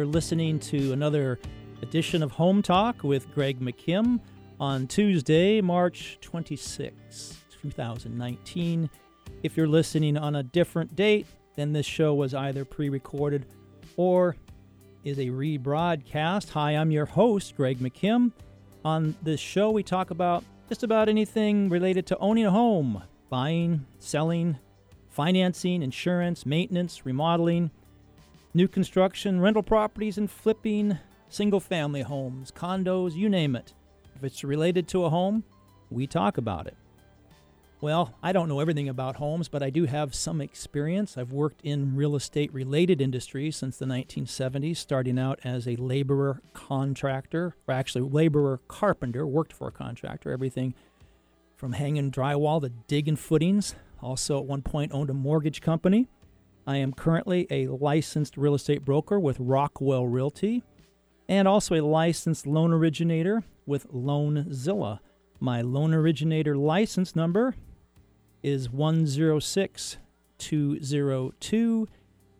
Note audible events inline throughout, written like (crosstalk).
You're listening to another edition of Home Talk with Greg McKim on Tuesday, March 26, 2019. If you're listening on a different date, then this show was either pre recorded or is a rebroadcast. Hi, I'm your host, Greg McKim. On this show, we talk about just about anything related to owning a home buying, selling, financing, insurance, maintenance, remodeling new construction, rental properties, and flipping single family homes, condos, you name it. If it's related to a home, we talk about it. Well, I don't know everything about homes, but I do have some experience. I've worked in real estate related industries since the 1970s, starting out as a laborer contractor, or actually laborer carpenter, worked for a contractor, everything from hanging drywall to digging footings. Also, at one point, owned a mortgage company. I am currently a licensed real estate broker with Rockwell Realty and also a licensed loan originator with Loanzilla. My loan originator license number is 106202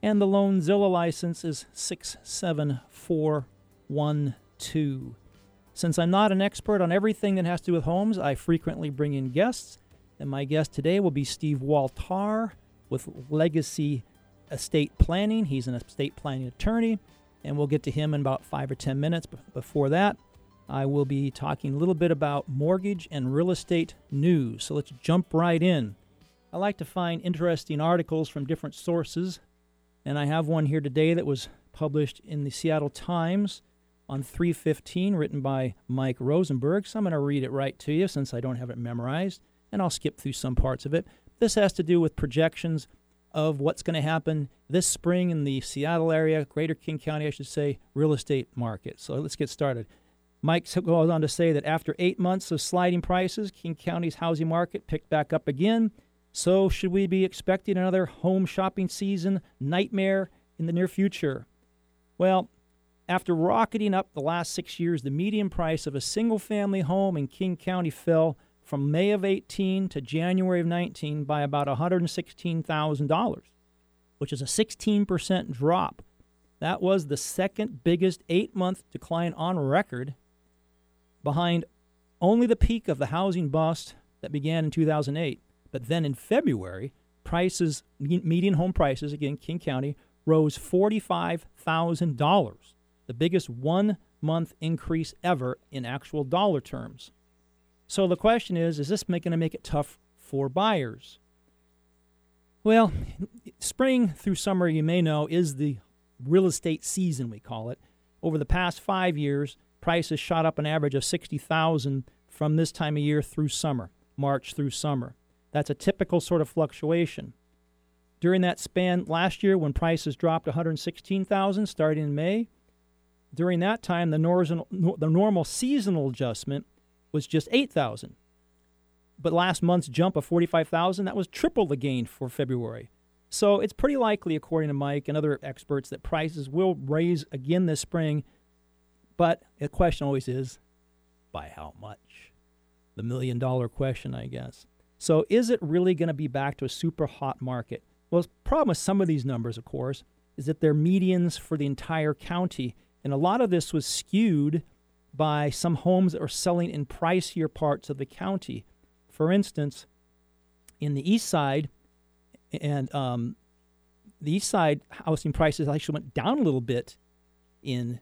and the Loanzilla license is 67412. Since I'm not an expert on everything that has to do with homes, I frequently bring in guests, and my guest today will be Steve Waltar with Legacy estate planning. He's an estate planning attorney, and we'll get to him in about five or 10 minutes. But before that, I will be talking a little bit about mortgage and real estate news. So let's jump right in. I like to find interesting articles from different sources, and I have one here today that was published in the Seattle Times on 315, written by Mike Rosenberg. So I'm going to read it right to you since I don't have it memorized, and I'll skip through some parts of it. This has to do with projections of what's going to happen this spring in the Seattle area, Greater King County, I should say, real estate market. So let's get started. Mike goes on to say that after eight months of sliding prices, King County's housing market picked back up again. So, should we be expecting another home shopping season nightmare in the near future? Well, after rocketing up the last six years, the median price of a single family home in King County fell from May of 18 to January of 19 by about $116,000, which is a 16% drop. That was the second biggest eight month decline on record, behind only the peak of the housing bust that began in 2008. But then in February, prices, median home prices, again, King County, rose $45,000, the biggest one month increase ever in actual dollar terms. So the question is is this going to make it tough for buyers? Well, spring through summer, you may know, is the real estate season, we call it. Over the past five years, prices shot up an average of 60000 from this time of year through summer, March through summer. That's a typical sort of fluctuation. During that span last year, when prices dropped 116,000 starting in May, during that time, the, the normal seasonal adjustment was just 8,000. But last month's jump of 45,000, that was triple the gain for February. So it's pretty likely, according to Mike and other experts, that prices will raise again this spring. But the question always is, by how much? The million dollar question, I guess. So is it really going to be back to a super hot market? Well, the problem with some of these numbers, of course, is that they're medians for the entire county. And a lot of this was skewed by some homes that are selling in pricier parts of the county. For instance, in the east side, and um, the east side housing prices actually went down a little bit in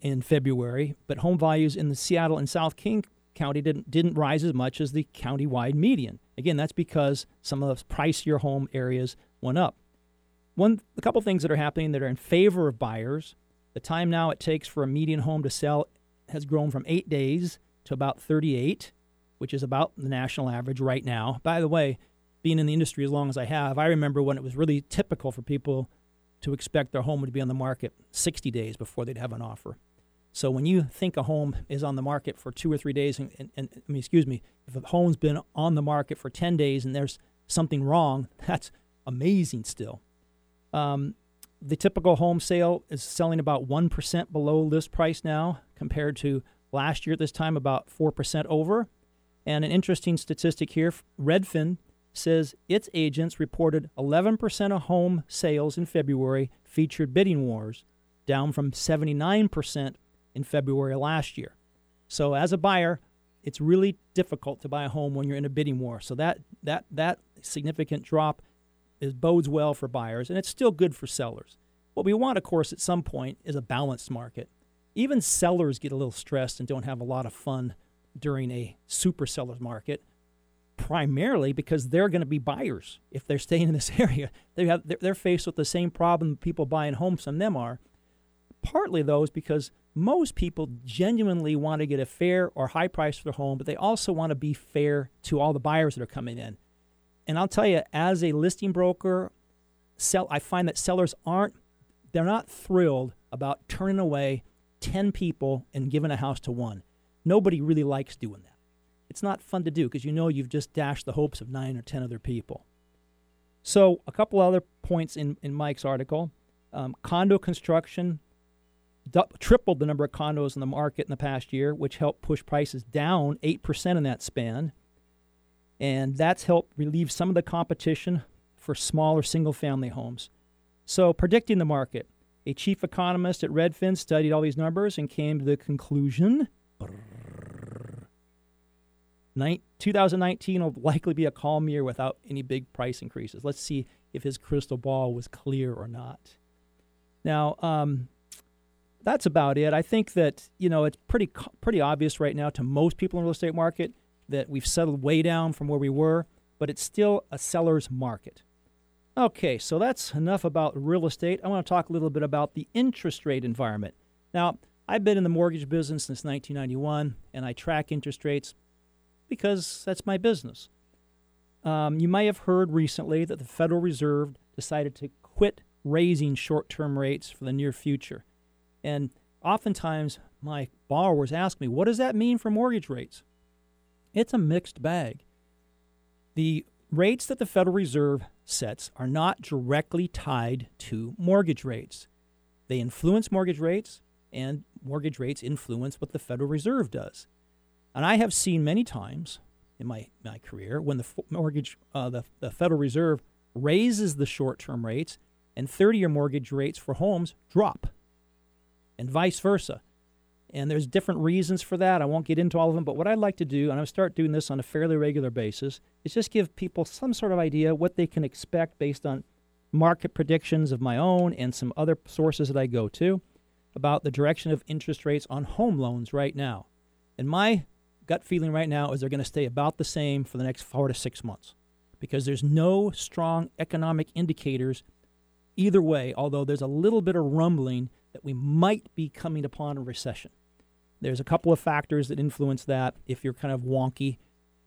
in February, but home values in the Seattle and South King County didn't didn't rise as much as the county-wide median. Again, that's because some of the pricier home areas went up. One, a couple things that are happening that are in favor of buyers the time now it takes for a median home to sell has grown from eight days to about 38, which is about the national average right now. By the way, being in the industry as long as I have, I remember when it was really typical for people to expect their home would be on the market 60 days before they'd have an offer. So when you think a home is on the market for two or three days, and, and, and I mean, excuse me, if a home's been on the market for 10 days and there's something wrong, (laughs) that's amazing still. Um, the typical home sale is selling about 1% below list price now compared to last year at this time about 4% over. And an interesting statistic here Redfin says its agents reported 11% of home sales in February featured bidding wars, down from 79% in February last year. So as a buyer, it's really difficult to buy a home when you're in a bidding war. So that that that significant drop is bodes well for buyers, and it's still good for sellers. What we want, of course, at some point is a balanced market. Even sellers get a little stressed and don't have a lot of fun during a super seller's market, primarily because they're going to be buyers if they're staying in this (laughs) area. They have they're faced with the same problem people buying homes from them are. Partly though is because most people genuinely want to get a fair or high price for their home, but they also want to be fair to all the buyers that are coming in. And I'll tell you, as a listing broker, sell I find that sellers aren't they're not thrilled about turning away 10 people and giving a house to one. Nobody really likes doing that. It's not fun to do because you know you've just dashed the hopes of 9 or 10 other people. So, a couple other points in, in Mike's article. Um, condo construction du- tripled the number of condos in the market in the past year, which helped push prices down 8% in that span. And that's helped relieve some of the competition for smaller single family homes. So, predicting the market, a chief economist at Redfin studied all these numbers and came to the conclusion 2019 will likely be a calm year without any big price increases. Let's see if his crystal ball was clear or not. Now, um, that's about it. I think that you know it's pretty pretty obvious right now to most people in the real estate market that we've settled way down from where we were, but it's still a seller's market. Okay, so that's enough about real estate. I want to talk a little bit about the interest rate environment. Now, I've been in the mortgage business since 1991, and I track interest rates because that's my business. Um, you may have heard recently that the Federal Reserve decided to quit raising short term rates for the near future. And oftentimes, my borrowers ask me, what does that mean for mortgage rates? It's a mixed bag. The rates that the Federal Reserve sets are not directly tied to mortgage rates. They influence mortgage rates, and mortgage rates influence what the Federal Reserve does. And I have seen many times in my, my career when the mortgage, uh, the, the Federal Reserve raises the short term rates and 30 year mortgage rates for homes drop and vice versa. And there's different reasons for that. I won't get into all of them, but what I'd like to do, and I'll start doing this on a fairly regular basis, is just give people some sort of idea what they can expect based on market predictions of my own and some other sources that I go to about the direction of interest rates on home loans right now. And my gut feeling right now is they're going to stay about the same for the next four to six months because there's no strong economic indicators either way, although there's a little bit of rumbling that we might be coming upon a recession. There's a couple of factors that influence that if you're kind of wonky.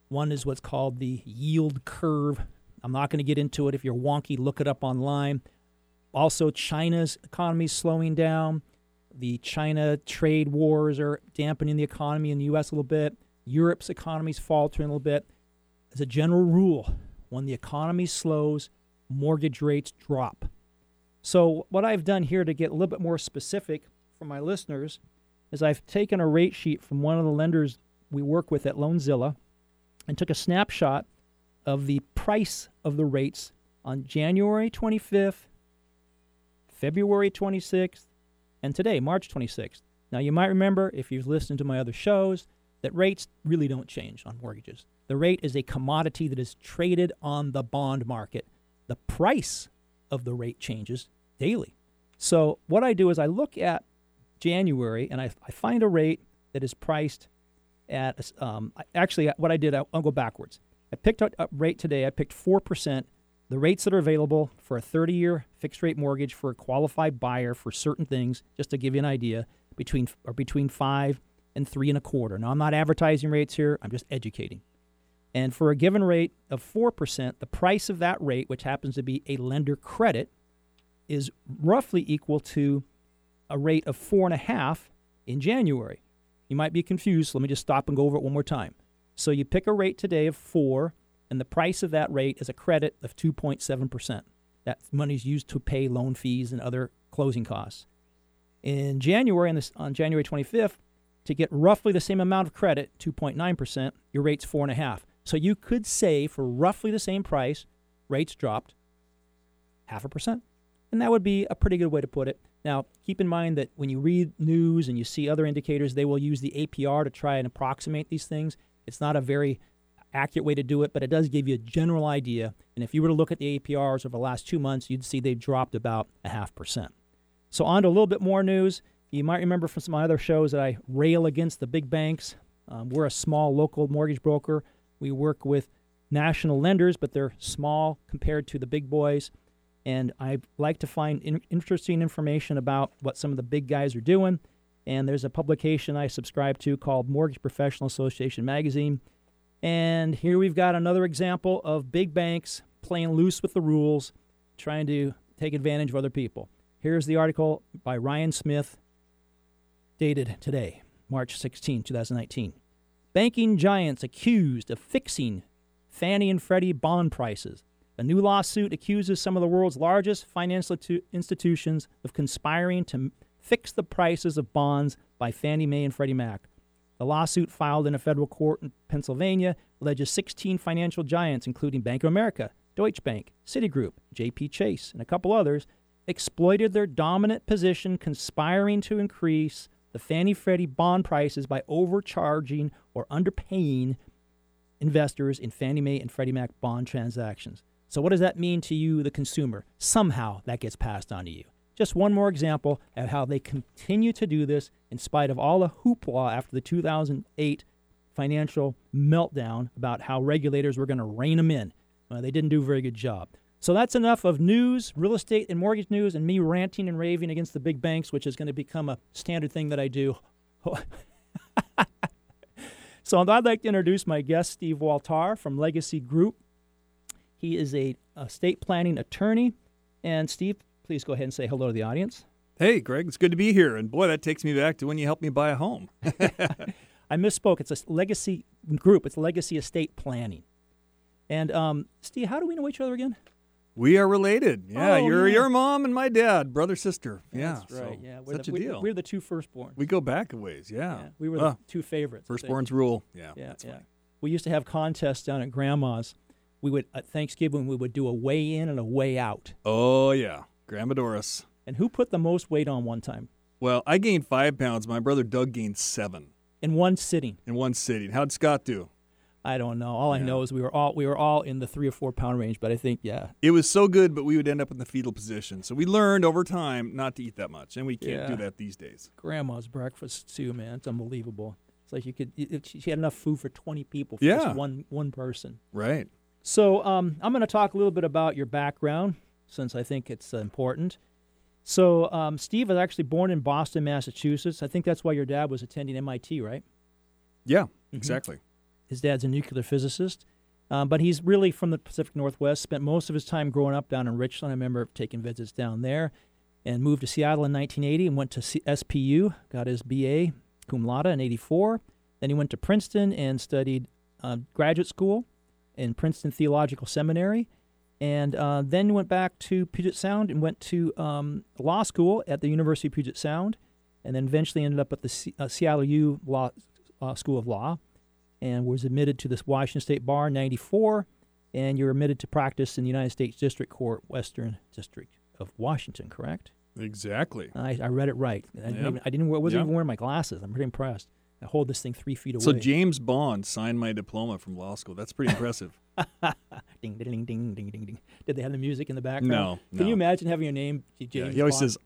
One is what's called the yield curve. I'm not going to get into it. If you're wonky, look it up online. Also, China's economy is slowing down. The China trade wars are dampening the economy in the U.S. a little bit. Europe's economy is faltering a little bit. As a general rule, when the economy slows, mortgage rates drop. So, what I've done here to get a little bit more specific for my listeners is I've taken a rate sheet from one of the lenders we work with at Loanzilla and took a snapshot of the price of the rates on January 25th, February 26th, and today, March 26th. Now, you might remember if you've listened to my other shows that rates really don't change on mortgages. The rate is a commodity that is traded on the bond market. The price of the rate changes daily. So what I do is I look at January and I, I find a rate that is priced at um, actually what I did I, will go backwards. I picked a rate today. I picked four percent. The rates that are available for a 30-year fixed rate mortgage for a qualified buyer for certain things, just to give you an idea, between are between five and three and a quarter. Now I'm not advertising rates here. I'm just educating. And for a given rate of four percent, the price of that rate, which happens to be a lender credit, is roughly equal to a rate of four and a half in January. You might be confused. Let me just stop and go over it one more time. So you pick a rate today of four, and the price of that rate is a credit of 2.7%. That money is used to pay loan fees and other closing costs. In January, on, this, on January 25th, to get roughly the same amount of credit, 2.9%, your rate's 4.5. So you could say for roughly the same price, rates dropped half a percent. And that would be a pretty good way to put it. Now, keep in mind that when you read news and you see other indicators, they will use the APR to try and approximate these things. It's not a very accurate way to do it, but it does give you a general idea. And if you were to look at the APRs over the last two months, you'd see they've dropped about a half percent. So, on to a little bit more news. You might remember from some of my other shows that I rail against the big banks. Um, we're a small local mortgage broker. We work with national lenders, but they're small compared to the big boys. And I like to find in- interesting information about what some of the big guys are doing. And there's a publication I subscribe to called Mortgage Professional Association Magazine. And here we've got another example of big banks playing loose with the rules, trying to take advantage of other people. Here's the article by Ryan Smith, dated today, March 16, 2019. Banking giants accused of fixing Fannie and Freddie bond prices. A new lawsuit accuses some of the world's largest financial institutions of conspiring to fix the prices of bonds by Fannie Mae and Freddie Mac. The lawsuit filed in a federal court in Pennsylvania alleges 16 financial giants, including Bank of America, Deutsche Bank, Citigroup, JP Chase, and a couple others, exploited their dominant position, conspiring to increase the Fannie Freddie bond prices by overcharging or underpaying investors in Fannie Mae and Freddie Mac bond transactions. So, what does that mean to you, the consumer? Somehow that gets passed on to you. Just one more example of how they continue to do this in spite of all the hoopla after the 2008 financial meltdown about how regulators were going to rein them in. Uh, they didn't do a very good job. So that's enough of news, real estate and mortgage news, and me ranting and raving against the big banks, which is going to become a standard thing that I do. (laughs) so I'd like to introduce my guest, Steve Waltar from Legacy Group. He is a estate planning attorney. And Steve, please go ahead and say hello to the audience. Hey, Greg, it's good to be here. And boy, that takes me back to when you helped me buy a home. (laughs) (laughs) I misspoke. It's a legacy group, it's legacy estate planning. And um, Steve, how do we know each other again? We are related. Yeah, Oh, you're yeah. your mom and my dad, brother sister. Yeah, That's right. so yeah, we're such the, a deal. We're the two firstborn. we go back a ways. Yeah, Yeah, we were Ah, the two favorites. Firstborns rule. Yeah, Yeah, that's yeah. funny. We used to have contests down at Grandma's. We would at Thanksgiving we would do a weigh in and a weigh out. Oh yeah, Grandma Doris. And who put the most weight on one time Well, I gained five pounds. My brother Doug gained seven in one sitting? in one sitting. How'd Scott do? I don't know. All I know is we were all we were all in the three or four pound range. But I think yeah, It was so good, but we would end up in the fetal position. So we learned over time not to eat that much, and we can't Yeah. do that these days. Grandma's breakfast too, man. It's unbelievable. It's like you could. It, she had enough food for twenty people for Yeah. just one one person. Right. So um, I'm going to talk a little bit about your background since I think it's uh, important. So um, Steve was actually born in Boston, Massachusetts. I think that's why your dad was attending MIT, right? Yeah. Mm-hmm. Exactly. His dad's a nuclear physicist, um, but he's really from the Pacific Northwest. Spent most of his time growing up down in Richland. I remember taking visits down there, and moved to Seattle in 1980 and went to C- SPU. Got his BA cum laude in '84. Then he went to Princeton and studied uh, graduate school in Princeton Theological Seminary, and uh, then went back to Puget Sound and went to um, law school at the University of Puget Sound, and then eventually ended up at the C- uh, Seattle U Law uh, School of Law, and was admitted to this Washington State Bar in '94, and you're admitted to practice in the United States District Court, Western District of Washington. Correct? Exactly. I, I read it right. I didn't, even, I didn't. I wasn't Yep. even wearing my glasses. I'm pretty impressed. Hold this thing three feet away. So James Bond signed my diploma from law school. That's pretty impressive. (laughs) ding, ding, ding, ding, ding, ding, ding. Did they have the music in the background? No, Can no. you imagine having your name J- Yeah, James he always Bond? says,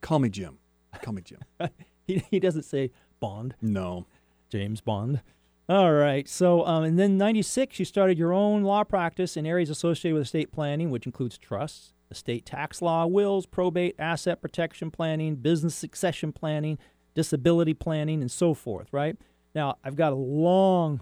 "Call me Jim." Call me Jim. (laughs) he, he doesn't say Bond. no. James Bond. All right. So, um, and then '96, you started your own law practice in areas associated with estate planning, which includes trusts, estate tax law, wills, probate, asset protection planning, business succession planning, disability planning, and so forth. Right. Now, I've got a long,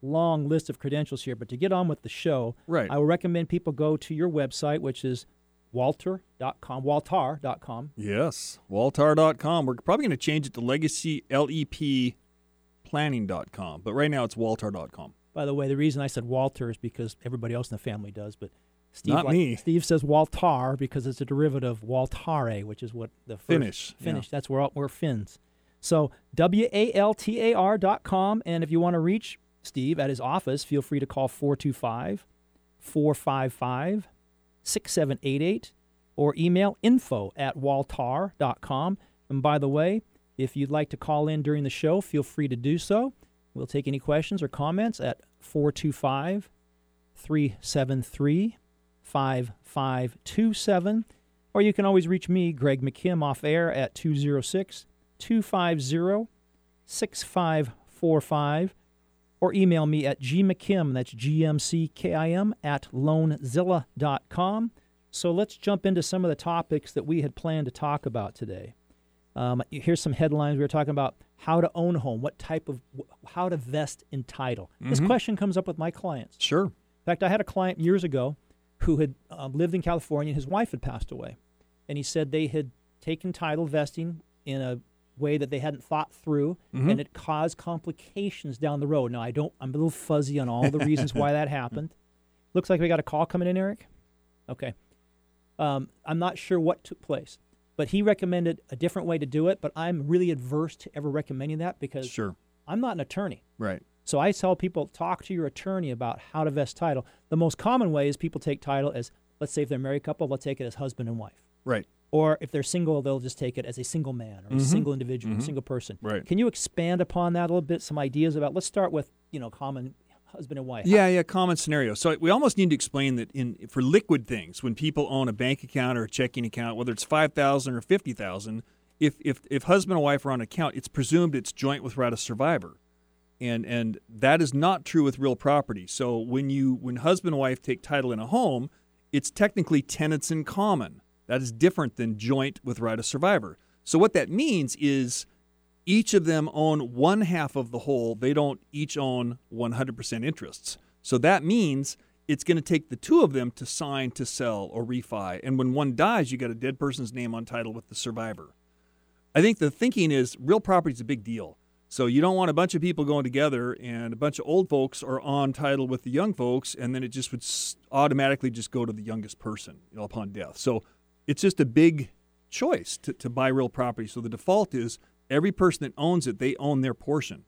long list of credentials here, but to get on with the show, Right. I would recommend people go to your website, which is walter.com, waltar.com. Yes. Waltar.com. We're probably going to change it to Legacy LEP Planning.com, but right now it's Waltar.com. By the way, the reason I said Walter is because everybody else in the family does, but Steve, Not like- me. Steve says Waltar because it's a derivative of Waltare, which is what the first Finnish, yeah. Finnish. That's where we're Finns. So W A L T A R dot com, and if you want to reach Steve at his office, feel free to call 425 455 6788 or email info at waltar.com. And by the way, if you'd like to call in during the show, feel free to do so. We'll take any questions or comments at 425 373 5527. Or you can always reach me, Greg McKim, off air at 206 250 6545. Or email me at gmckim, that's G-M-C-K-I-M, at loanzilla.com. So let's jump into some of the topics that we had planned to talk about today. Um, here's some headlines. We were talking about how to own a home, what type of, how to vest in title. This Mhm. question comes up with my clients. Sure. In fact, I had a client years ago who had um, lived in California. His wife had passed away, and he said they had taken title vesting in a way that they hadn't thought through, Mhm. and it caused complications down the road. Now, I don't. I'm a little fuzzy on all the reasons why that happened. (laughs) Looks like we got a call coming in, Eric. Okay. Um, I'm not sure what took place, but he recommended a different way to do it. But I'm really adverse to ever recommending that because Sure. I'm not an attorney. Right. So I tell people talk to your attorney about how to vest title. The most common way is people take title as let's say if they're a married couple, let's take it as husband and wife. Right. Or if they're single, they'll just take it as a single man or a Mhm. single individual, a Mhm. single person. Right. Can you expand upon that a little bit? Some ideas about let's start with, you know, common husband and wife. Yeah, yeah, common scenario. So we almost need to explain that in for liquid things, when people own a bank account or a checking account, whether it's five thousand or fifty thousand, if if if husband and wife are on account, it's presumed it's joint with right of survivor. And and that is not true with real property. So when you when husband and wife take title in a home, it's technically tenants in common. That is different than joint with right of survivor. So what that means is each of them own one half of the whole. They don't each own 100% interests. So that means it's going to take the two of them to sign to sell or refi. And when one dies, you got a dead person's name on title with the survivor. I think the thinking is real property is a big deal. So you don't want a bunch of people going together and a bunch of old folks are on title with the young folks, and then it just would automatically just go to the youngest person you know, upon death. So it's just a big choice to, to buy real property. So the default is every person that owns it, they own their portion.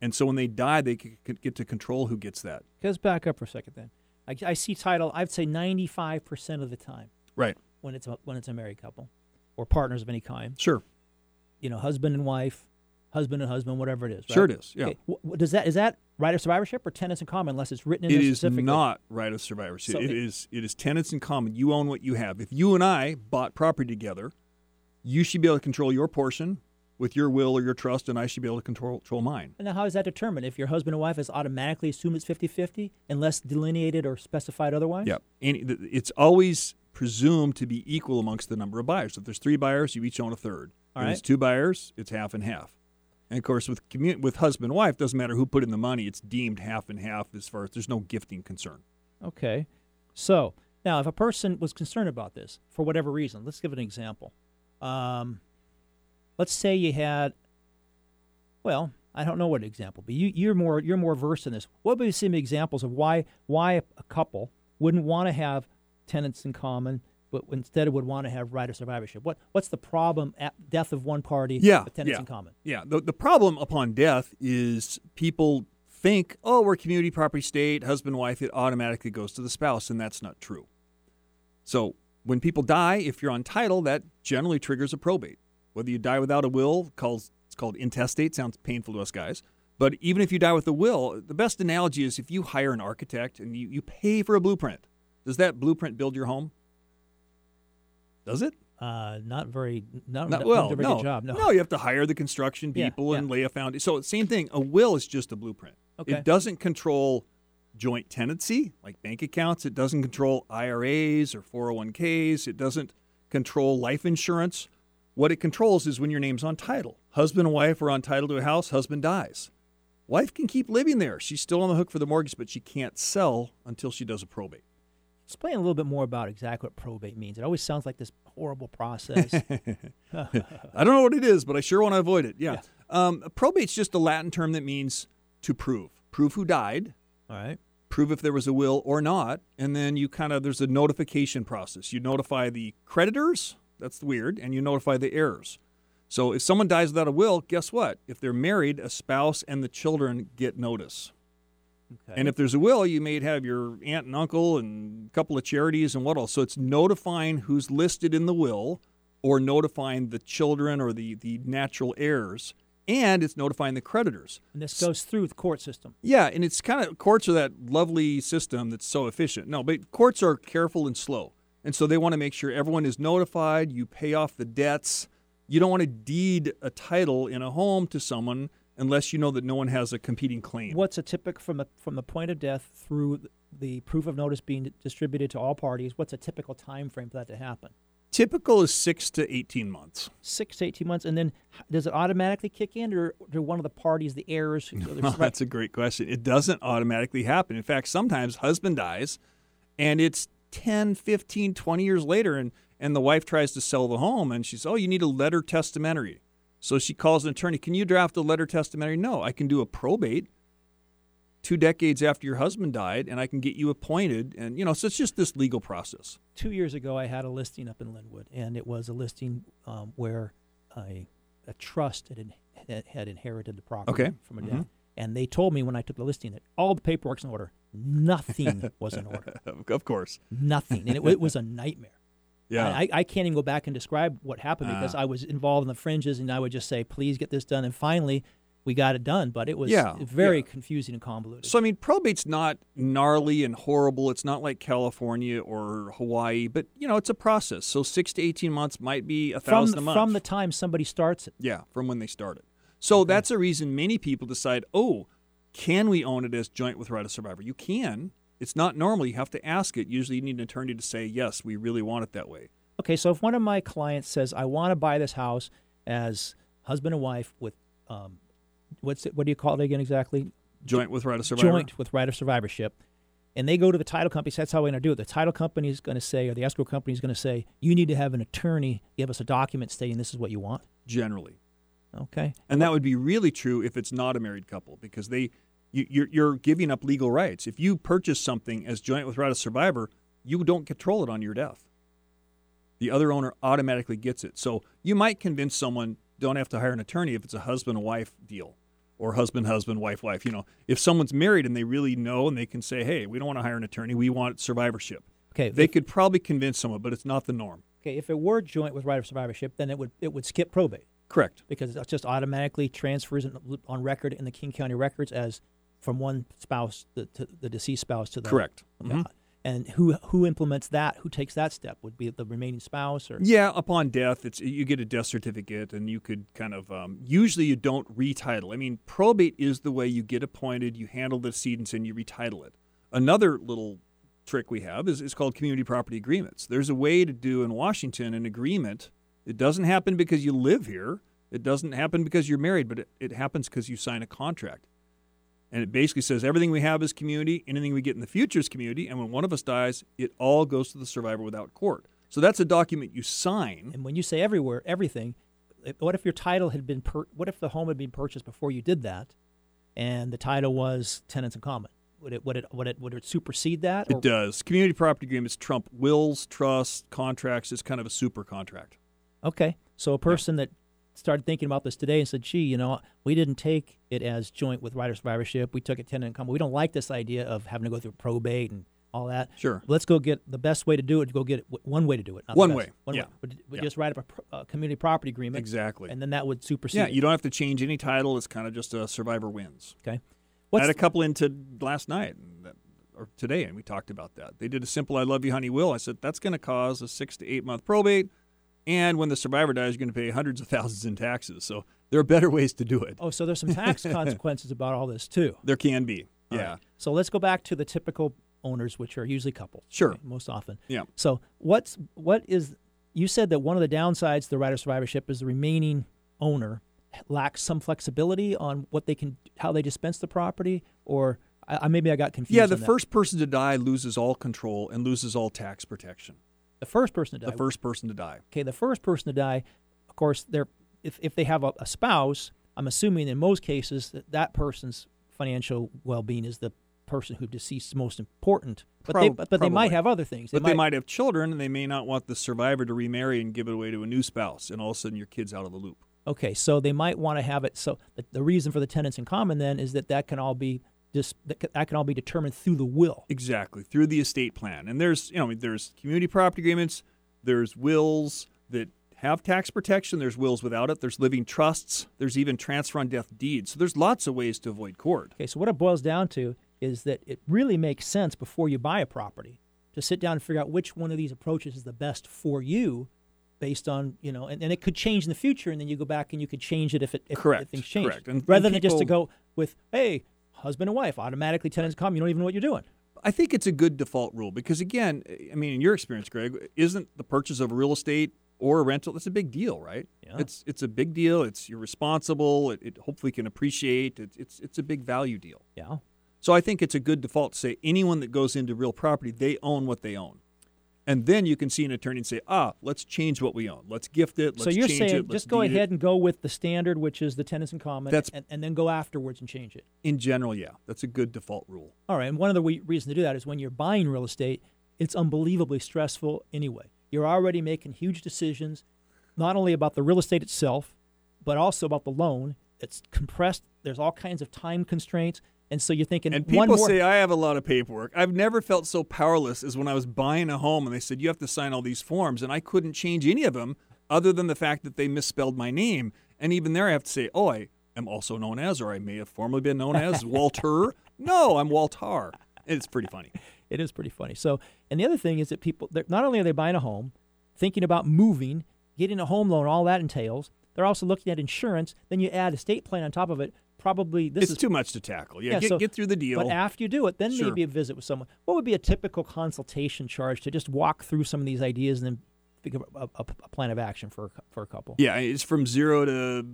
And so when they die, they c- c- get to control who gets that. Let's back up for a second then. I, I see title, I'd say 95% of the time Right. when it's a, when it's a married couple or partners of any kind, Sure. you know, husband and wife, husband and husband, whatever it is. Right? Sure it is. Yeah. Okay. does that is that right of survivorship or tenants in common unless it's written in It is not right of survivorship. So it it- is it is tenants in common. You own what you have. If you and I bought property together, you should be able to control your portion with your will or your trust, and I should be able to control, control mine. And now, how is that determined? If your husband and wife is automatically assumed it's 50 50 unless delineated or specified otherwise? Yeah. And it's always presumed to be equal amongst the number of buyers. If there's three buyers, you each own a third. All if right. there's two buyers, it's half and half. And of course, with commu- with husband and wife, doesn't matter who put in the money. It's deemed half and half as far as there's no gifting concern. Okay. So, now if a person was concerned about this for whatever reason, let's give an example. Um, let's say you had, well, I don't know what example, but you, you're more you're more versed in this. What would be some examples of why why a couple wouldn't want to have tenants in common, but instead it would want to have right of survivorship? What what's the problem at death of one party Yeah, with tenants yeah. in common? Yeah, the, the problem upon death is people think, oh, we're community property state, husband, wife, it automatically goes to the spouse, and that's not true. So when people die, if you're on title, that generally triggers a probate. Whether you die without a will, calls it's called intestate, sounds painful to us guys. But even if you die with a will, the best analogy is if you hire an architect and you, you pay for a blueprint, does that blueprint build your home? Does it? Uh, not very not, Not, not well, a very no, good job. No. you have to hire the construction Yeah, people and yeah. lay a foundation. So same thing. A will is just a blueprint. Okay. It doesn't control joint tenancy like bank accounts. It doesn't control IRAs or 401ks. It doesn't control life insurance. What it controls is when your name's on title. Husband and wife are on title to a house. Husband dies. Wife can keep living there. She's still on the hook for the mortgage, but she can't sell until she does a probate. Explain a little bit more about exactly what probate means. It always sounds like this horrible process. (laughs) I don't know what it is, but I sure want to avoid it. Yeah. Um, probate's just a Latin term that means to prove. Prove who died, All right. prove if there was a will or not, and then you kind of there's a notification process. You notify the creditors, that's weird, and you notify the heirs. So if someone dies without a will, guess what? If they're married, a spouse and the children get notice. Okay. And if there's a will, you may have your aunt and uncle and a couple of charities and what else. So it's notifying who's listed in the will or notifying the children or the, the natural heirs. And it's notifying the creditors. And this goes through the court system. Yeah, and it's kind of courts are that lovely system that's so efficient. No, but courts are careful and slow. And so they want to make sure everyone is notified, you pay off the debts. You don't want to deed a title in a home to someone unless you know that no one has a competing claim. What's a typical from the from the point of death through the proof of notice being distributed to all parties? What's a typical time frame for that to happen? Typical is six to eighteen months. Six to eighteen months, and then does it automatically kick in, or do one of the parties, the heirs? No, (laughs) that's a great question. It doesn't automatically happen. In fact, sometimes husband dies, and it's 10, 15, 20 years later, and and the wife tries to sell the home, and she says, "Oh, you need a letter testamentary." So she calls an attorney. Can you draft a letter testamentary? No, I can do a probate. Two decades after your husband died, and I can get you appointed, and you know, so it's just this legal process. Two years ago, I had a listing up in Lynnwood, and it was a listing um, where a, a trust had, in, had inherited the property Okay. from a Mhm. death. And they told me when I took the listing that all the paperwork's in order. Nothing was in order. (laughs) of course. Nothing, and it, it was a nightmare. Yeah. I, I can't even go back and describe what happened because Ah. I was involved in the fringes, and I would just say, "Please get this done." And finally, we got it done. But it was Yeah, very yeah. confusing and convoluted. So I mean, probate's not gnarly and horrible. It's not like California or Hawaii, but you know, it's a process. So six to eighteen months might be a from thousand a month. from the time somebody starts it, yeah, from when they start it. So that's a reason many people decide, oh, can we own it as joint with right of survivor? You can. It's not normal. You have to ask it. Usually, you need an attorney to say, yes, we really want it that way. Okay, so if one of my clients says, "I want to buy this house as husband and wife with, um, what's it? What do you call it again exactly? Joint with right of survivor. Joint with right of survivorship." And they go to the title company. So that's how we're going to do it. The title company is going to say, or the escrow company is going to say, "You need to have an attorney give us a document stating this is what you want." Generally. Okay. And that would be really true if it's not a married couple because they you, you're, you're giving up legal rights. If you purchase something as joint with right of survivor, you don't control it on your death. The other owner automatically gets it. So you might convince someone don't have to hire an attorney if it's a husband wife deal or husband husband wife wife. You know, if someone's married and they really know and they can say, "Hey, we don't want to hire an attorney. We want survivorship." Okay. They if, could probably convince someone, but it's not the norm. okay. If it were joint with right of survivorship, then it would it would skip probate Correct. because it just automatically transfers on record in the King County records as from one spouse the, to the deceased spouse to the Correct. Mhm. And who who implements that? Who takes that step? Would be the remaining spouse or Yeah, upon death, it's you get a death certificate, and you could kind of. Um, usually, you don't retitle. I mean, probate is the way you get appointed. You handle the decedents and you retitle it. Another little trick we have is, is called community property agreements. There's a way to do in Washington an agreement. It doesn't happen because you live here. It doesn't happen because you're married, but it, it happens because you sign a contract. And it basically says everything we have is community, anything we get in the future is community, and when one of us dies, it all goes to the survivor without court. So that's a document you sign. And when you say everywhere, everything, eh, what if your title had been per, what if the home had been purchased before you did that, and the title was tenants in common? Would it would it would it would it supersede that? It does. Community property agreements trump wills, trusts, contracts. It's kind of a super contract. Okay, so a person that started thinking about this today and said, "Gee, you know, we didn't take it as joint with of survivorship. We took it tenant in common. We don't like this idea of having to go through probate and all that. Sure. Let's go get the best way to do it. Go get it, one way to do it. not One best. way, One yeah. way. But, Yeah. just write up a, a community property agreement, Exactly. and then that would supersede. yeah, you don't have to change any title. It's kind of just a survivor wins. okay. I had a couple into last night and or today, and we talked about that. They did a simple "I love you, honey" will. I said that's going to cause a six to eight month probate, and when the survivor dies, you're going to pay hundreds of thousands in taxes. So there are better ways to do it. Oh, so there's some tax (laughs) consequences about all this too. There can be. All Yeah. right. So let's go back to the typical owners, which are usually couples. Sure. okay, most often. Yeah. So what's what is you said that one of the downsides to the right of survivorship is the remaining owner lacks some flexibility on what they can how they dispense the property or I, maybe I got confused. Yeah, the first person to die loses all control and loses all tax protection. The first person to die. The first person to die. okay, the first person to die, of course, they're if if they have a, a spouse, I'm assuming in most cases that that person's financial well-being is the person who deceased most important. But they but, but they might have other things. But they might have children, and they may not want the survivor to remarry and give it away to a new spouse, and all of a sudden your kid's out of the loop. Okay, so they might want to have it. So the, the reason for the tenants in common then is that that can all be dis- that, can all be determined through the will. Exactly through the estate plan, and there's you know there's community property agreements, there's wills that have tax protection, there's wills without it, there's living trusts, there's even transfer on death deeds. So there's lots of ways to avoid court. Okay, so what it boils down to is that it really makes sense before you buy a property to sit down and figure out which one of these approaches is the best for you based on, you know, and, and it could change in the future and then you go back and you could change it if it if, Correct, if things change. correct. And- Rather and than just to go with, hey, husband and wife, automatically tenants come, you don't even know what you're doing. I think it's a good default rule because again, I mean, in your experience, Greg, isn't the purchase of real estate or a rental that's a big deal, right? Yeah. It's it's a big deal. It's you're responsible. It, it hopefully can appreciate. It, it's it's a big value deal. Yeah. So I think it's a good default to say anyone that goes into real property, they own what they own. And then you can see an attorney and say, ah, let's change what we own. Let's gift it. Let's so you're saying it. Just go deed it." ahead and go with the standard, which is the tenants in common, That's- and, and then go afterwards and change it. In general, yeah, that's a good default rule. All right, and one of the we- reasons to do that is when you're buying real estate, it's unbelievably stressful anyway. You're already making huge decisions, not only about the real estate itself, but also about the loan. It's compressed. There's all kinds of time constraints, and so you're thinking And people say I have a lot of paperwork. I've never felt so powerless as when I was buying a home and they said you have to sign all these forms, and I couldn't change any of them other than the fact that they misspelled my name. And even there, I have to say, oh, I am also known as, or I may have formerly been known as (laughs) Walter. No, I'm Waltar. It's pretty funny. it is pretty funny. So, and the other thing is that people, not only are they buying a home, thinking about moving, getting a home loan, all that entails. They're also looking at insurance. Then you add estate plan on top of it. Probably this it's is too much to tackle. Yeah, Yeah, get, so- get through the deal. But after you do it, then Sure. maybe a visit with someone. What would be a typical consultation charge to just walk through some of these ideas and then think of a, a, a plan of action for a, for a couple? Yeah, it's from zero to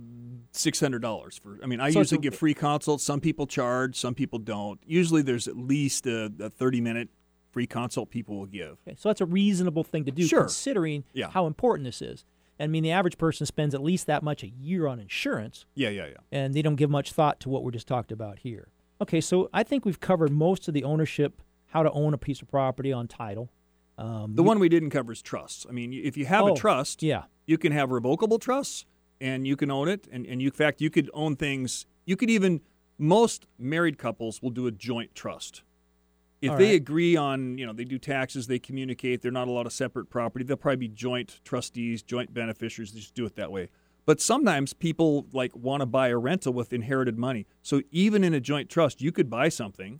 six hundred dollars for. I mean, I So usually give free consults. Some people charge, some people don't. Usually, there's at least a, a thirty minute free consult people will give. Okay, so that's a reasonable thing to do Sure. considering Yeah. how important this is. I mean, the average person spends at least that much a year on insurance, Yeah, yeah, yeah. and they don't give much thought to what we're just talked about here. Okay, so I think we've covered most of the ownership, how to own a piece of property on title. Um, The you- one we didn't cover is trusts. I mean, if you have Oh, a trust, yeah. you can have revocable trusts, and you can own it. And, and you, in fact, you could own things. You could even most married couples will do a joint trust. If they agree on, you know, they do taxes, they communicate, they're not a lot of separate property. They'll probably be joint trustees, joint beneficiaries. They just do it that way. But sometimes people like want to buy a rental with inherited money. So even in a joint trust, you could buy something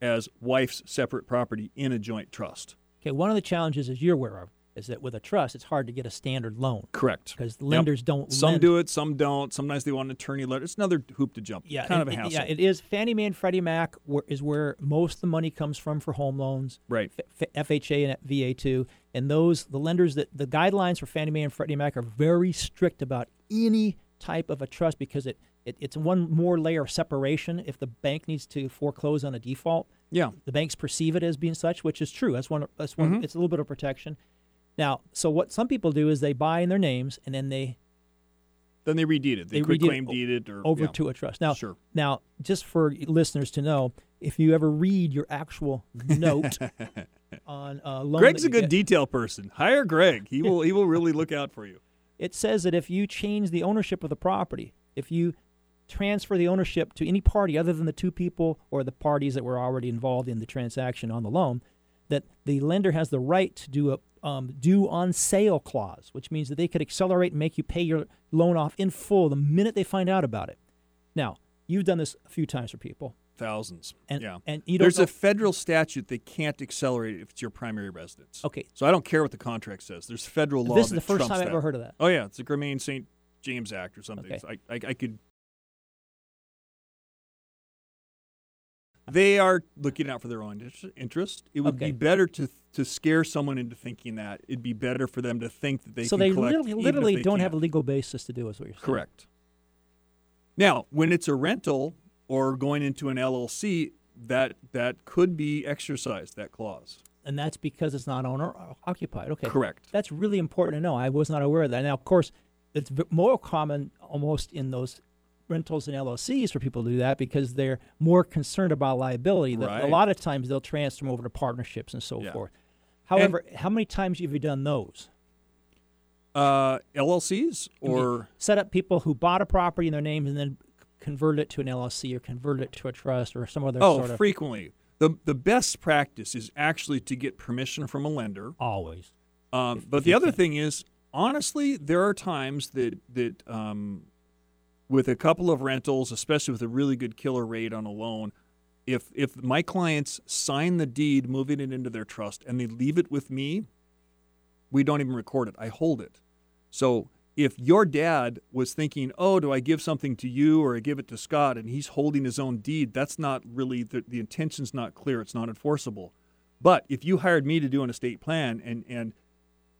as wife's separate property in a joint trust. Okay, one of the challenges, as you're aware of, is that with a trust, it's hard to get a standard loan Correct. because Yep. lenders don't. Some lend. do it, some don't. Sometimes they want an attorney letter. It's another hoop to jump. Yeah, kind of a hassle. Yeah, it is. Fannie Mae and Freddie Mac where, is where most of the money comes from for home loans. right. F- FHA and VA too, and those the lenders that the guidelines for Fannie Mae and Freddie Mac are very strict about any type of a trust because it, it it's one more layer of separation. If the bank needs to foreclose on a default, Yeah. the banks perceive it as being such, which is true. That's one. That's one. Mhm. It's a little bit of protection. Now, so what some people do is they buy in their names and then they Then they redeed it. They, They it claim deed it or over yeah. to a trust. Now, Sure. now, just for listeners to know, if you ever read your actual note (laughs) on a loan, Greg's a good get, detail person. Hire Greg. He will he will really look out for you. (laughs) it says that if you change the ownership of the property, if you transfer the ownership to any party other than the two people or the parties that were already involved in the transaction on the loan, that the lender has the right to do a um, due on sale clause, which means that they could accelerate and make you pay your loan off in full the minute they find out about it. Now, you've done this a few times for people, Thousands. and yeah. and There's know, a federal statute that can't accelerate if it's your primary residence. okay. So I don't care what the contract says. There's federal law. This is the first time I've ever heard of that. Oh yeah, it's the Germain St. James Act or something. Okay. So I, I, I could. They are looking out for their own interest. It would Okay. be better to to scare someone into thinking that. It'd be better for them to think that they so can they literally, literally they don't can't. have a legal basis to do is what you're saying. Correct. Now, when it's a rental or going into an LLC, that that could be exercised. That clause. and that's because it's not owner uh, occupied. Okay, Correct. That's really important to know. I was not aware of that. Now, of course, it's more common almost in those rentals and LLCs for people to do that because they're more concerned about liability. That A lot of times they'll transfer them over to partnerships and so Yeah. forth. However, how many times have you done those? Uh, LLCs or Set up people who bought a property in their name and then convert it to an LLC or convert it to a trust or some other oh, sort of frequently. The the best practice is actually to get permission from a lender. always. Um, If- but if the other can. thing is, honestly, there are times that that um, with a couple of rentals, especially with a really good killer rate on a loan, if if my clients sign the deed, moving it into their trust, and they leave it with me, we don't even record it. I hold it. So if your dad was thinking, "Oh, do I give something to you or I give it to Scott," and he's holding his own deed, that's not really the, the intention's not clear. It's not enforceable. But if you hired me to do an estate plan and and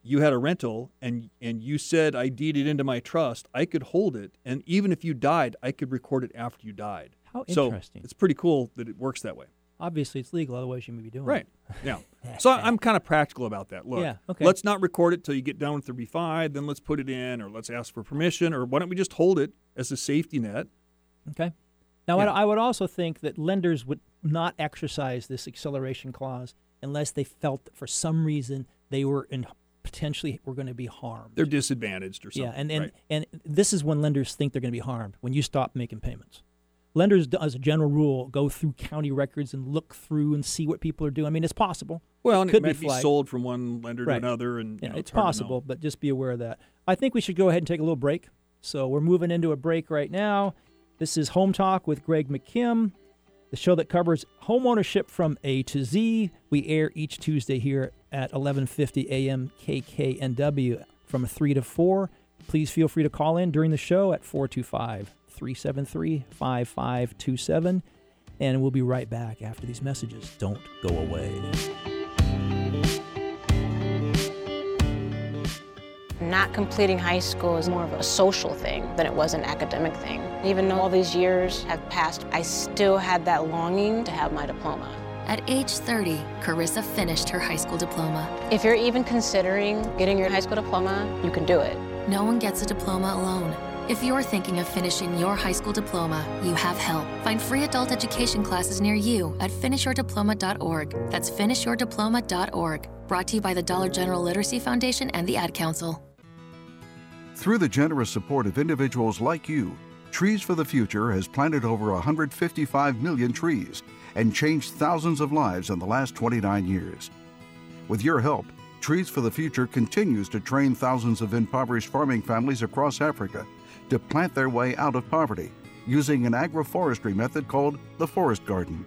you had a rental and and you said I deeded into my trust, I could hold it, and even if you died, I could record it after you died. How So interesting. it's pretty cool that it works that way. Obviously, it's legal. Otherwise, you may be doing Right. it. (laughs) Yeah. So I'm kind of practical about that. Look, Yeah, okay. let's not record it till you get done with the refi, then let's put it in, or let's ask for permission, or why don't we just hold it as a safety net? Okay. Now, Yeah. I I would also think that lenders would not exercise this acceleration clause unless they felt that for some reason they were in potentially were going to be harmed. They're disadvantaged or something. yeah, and and, right? and this is when lenders think they're going to be harmed when you stop making payments. Lenders, as a general rule, go through county records and look through and see what people are doing. I mean, it's possible. well, and could it be might be, sold from one lender Right. to another, and Yeah, know, it's know. possible, but just be aware of that. I think we should go ahead and take a little break. So we're moving into a break right now. This is Home Talk with Greg McKim, the show that covers home ownership from A to Z. We air each Tuesday here at 11:50 a.m. KKNW from 3 to 4. Please feel free to call in during the show at 425 373 5527. And we'll be right back after these messages. Don't go away. Not completing high school is more of a social thing than it was an academic thing. Even though all these years have passed, I still had that longing to have my diploma. At age 30, Carissa finished her high school diploma. If you're even considering getting your high school diploma, you can do it. No one gets a diploma alone. If you're thinking of finishing your high school diploma, you have help. Find free adult education classes near you at finishyourdiploma.org. That's finishyourdiploma.org. Brought to you by the Dollar General Literacy Foundation and the Ad Council. Through the generous support of individuals like you, Trees for the Future has planted over 155 million trees and changed thousands of lives in the last 29 years. With your help, Trees for the Future continues to train thousands of impoverished farming families across Africa to plant their way out of poverty using an agroforestry method called the forest garden.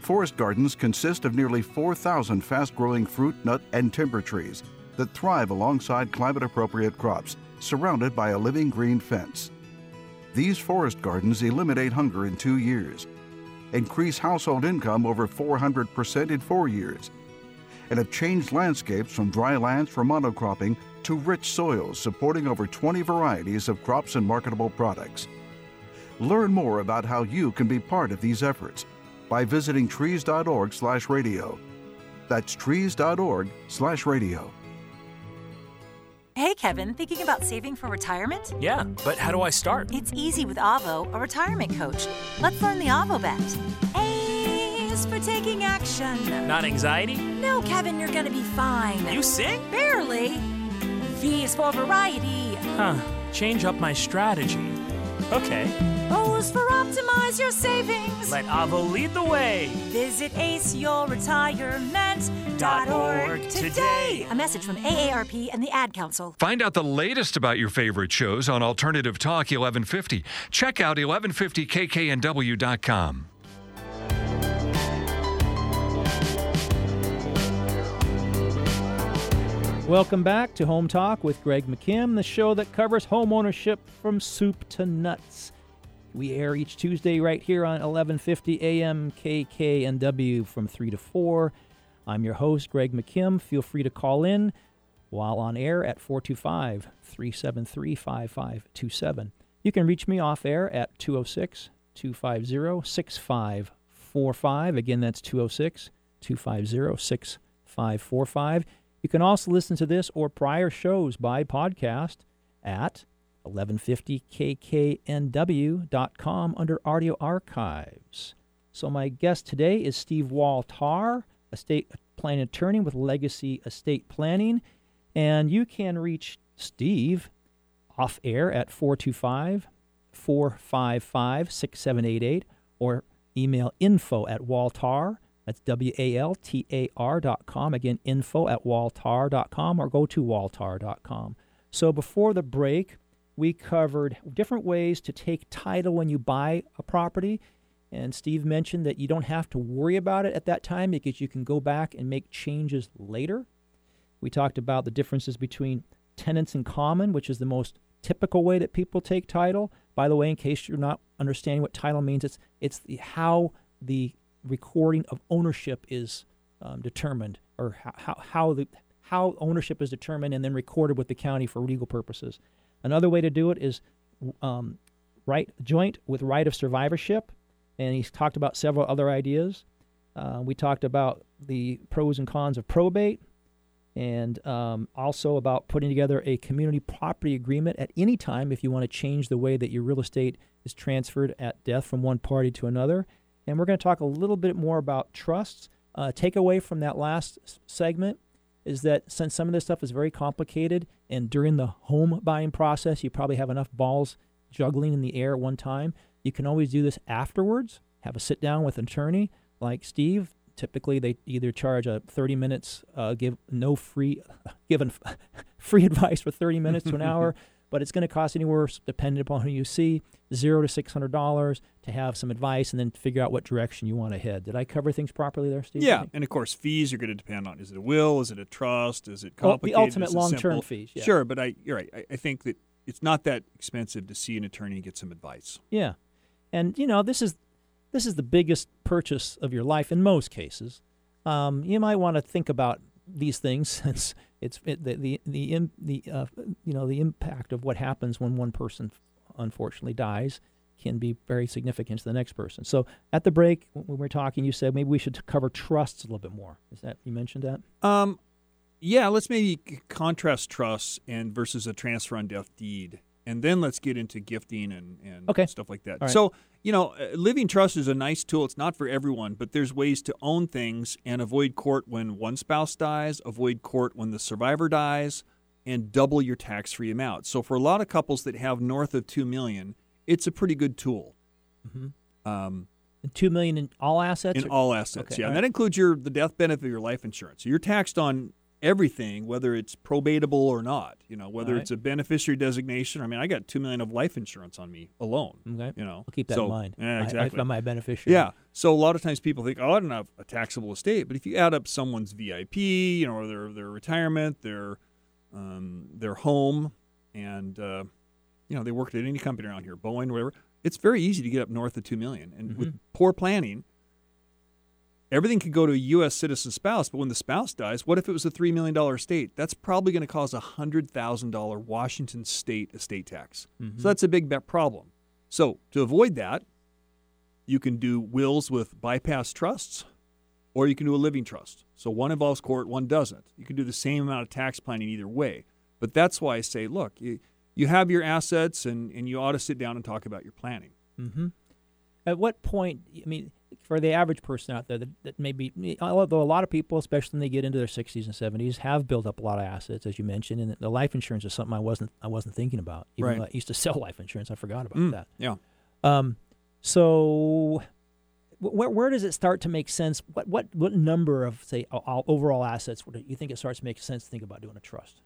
Forest gardens consist of nearly 4,000 fast growing fruit, nut, and timber trees that thrive alongside climate appropriate crops, surrounded by a living green fence. These forest gardens eliminate hunger in two years, increase household income over 400% in four years, and have changed landscapes from dry lands for monocropping to rich soils supporting over 20 varieties of crops and marketable products. Learn more about how you can be part of these efforts by visiting trees.org/radio. That's trees.org/radio. Hey, Kevin, thinking about saving for retirement? Yeah, but how do I start? It's easy with Avo, a retirement coach. Let's learn the Avo bet. A is for taking action. Not anxiety? No, Kevin, you're gonna be fine. You sing? Barely. V is for variety. Huh. Change up my strategy. Okay. O for optimize your savings. Let Avo lead the way. Visit aceyourretirement.org today. A message from AARP and the Ad Council. Find out the latest about your favorite shows on Alternative Talk 1150. Check out 1150kknw.com. Welcome back to Home Talk with Greg McKim, the show that covers home ownership from soup to nuts. We air each Tuesday right here on 1150 AM KKNW from 3 to 4. I'm your host, Greg McKim. Feel free to call in while on air at 425 373 5527. You can reach me off air at 206 250 6545. Again, that's 206 250 6545. You can also listen to this or prior shows by podcast at 1150kknw.com under audio archives. So my guest today is Steve Waltar, estate planning attorney with Legacy Estate Planning, and you can reach Steve off air at 425 455 6788 or email info at waltar. That's W A L T A R dot com. Again, info at waltar dot com or go to waltar dot com. So before the break, we covered different ways to take title when you buy a property. And Steve mentioned that you don't have to worry about it at that time because you can go back and make changes later. We talked about the differences between tenants in common, which is the most typical way that people take title. By the way, in case you're not understanding what title means, it's it's the, how the recording of ownership is um, determined, or how, how the how ownership is determined and then recorded with the county for legal purposes. Another way to do it is um, right joint with right of survivorship, and he's talked about several other ideas. Uh, we talked about the pros and cons of probate, and um, also about putting together a community property agreement at any time if you want to change the way that your real estate is transferred at death from one party to another. And we're going to talk a little bit more about trusts. Uh, takeaway from that last segment is that since some of this stuff is very complicated, and during the home buying process, you probably have enough balls juggling in the air at one time, you can always do this afterwards. Have a sit down with an attorney like Steve typically they either charge a 30 minutes uh, give no free (laughs) given (laughs) free advice for 30 minutes to an (laughs) hour but it's going to cost anywhere depending upon who you see zero to six hundred dollars to have some advice and then figure out what direction you want to head did i cover things properly there steve Yeah, and of course, fees are going to depend on is it a will, is it a trust, is it complicated? Well, the ultimate long-term fees, yeah. Sure, but I you're right. I, I think that it's not that expensive to see an attorney and get some advice. Yeah, and you know this is this is the biggest purchase of your life in most cases. Um, you might want to think about these things (laughs) since it's it, the the the, im, the uh, you know the impact of what happens when one person unfortunately dies can be very significant to the next person. So at the break when we were talking, you said maybe we should cover trusts a little bit more. Is that you mentioned that? Um, yeah, let's maybe contrast trusts and versus a transfer on death deed, and then let's get into gifting and and Okay. stuff like that. Right. So you know, uh, living trust is a nice tool. It's not for everyone, but there's ways to own things and avoid court when one spouse dies, avoid court when the survivor dies, and double your tax-free amount. So for a lot of couples that have north of two million, it's a pretty good tool. Um, And Two million in all assets. in or- all assets, Okay, yeah. all And that includes your the death benefit of your life insurance. So you're taxed on everything, whether it's probatable or not. You know, whether right. it's a beneficiary designation. I mean, I got two million of life insurance on me alone. Okay. You know, I'll keep that So- in mind. Yeah, I- exactly. I, am my beneficiary. yeah. So a lot of times people think, oh, I don't have a taxable estate, but if you add up someone's VIP, you know, or their their retirement, their um, their home, and uh, you know they worked at any company around here, Boeing, whatever. It's very easy to get up north of two million, and with poor planning, everything could go to a U.S. citizen spouse. But when the spouse dies, what if it was a three million dollar estate? That's probably going to cause a hundred thousand dollar Washington State estate tax. So that's a big bet problem. So to avoid that, you can do wills with bypass trusts, or you can do a living trust. So one involves court, one doesn't. You can do the same amount of tax planning either way. But that's why I say, look, you, you have your assets, and, and you ought to sit down and talk about your planning. Mm-hmm. At what point, I mean, for the average person out there that, that maybe, although a lot of people, especially when they get into their 60s and 70s, have built up a lot of assets, as you mentioned, and the life insurance is something I wasn't I wasn't thinking about. Even Right. though I used to (laughs) sell life insurance, I forgot about Mm, that. Yeah. Um, so, where where does it start to make sense? What what what number of say overall assets do you think it starts to make sense to think about doing a trust?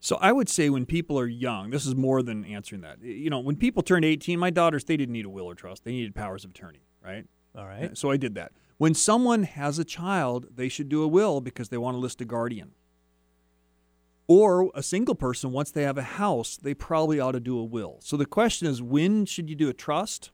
So I would say when people are young, this is more than answering that. You know, when people turned 18, my daughters, they didn't need a will or trust. They needed powers of attorney, right? All uh, right. So I did that. When someone has a child, they should do a will because they want to list a guardian. Or a single person, once they have a house, they probably ought to do a will. So the question is, when should you do a trust?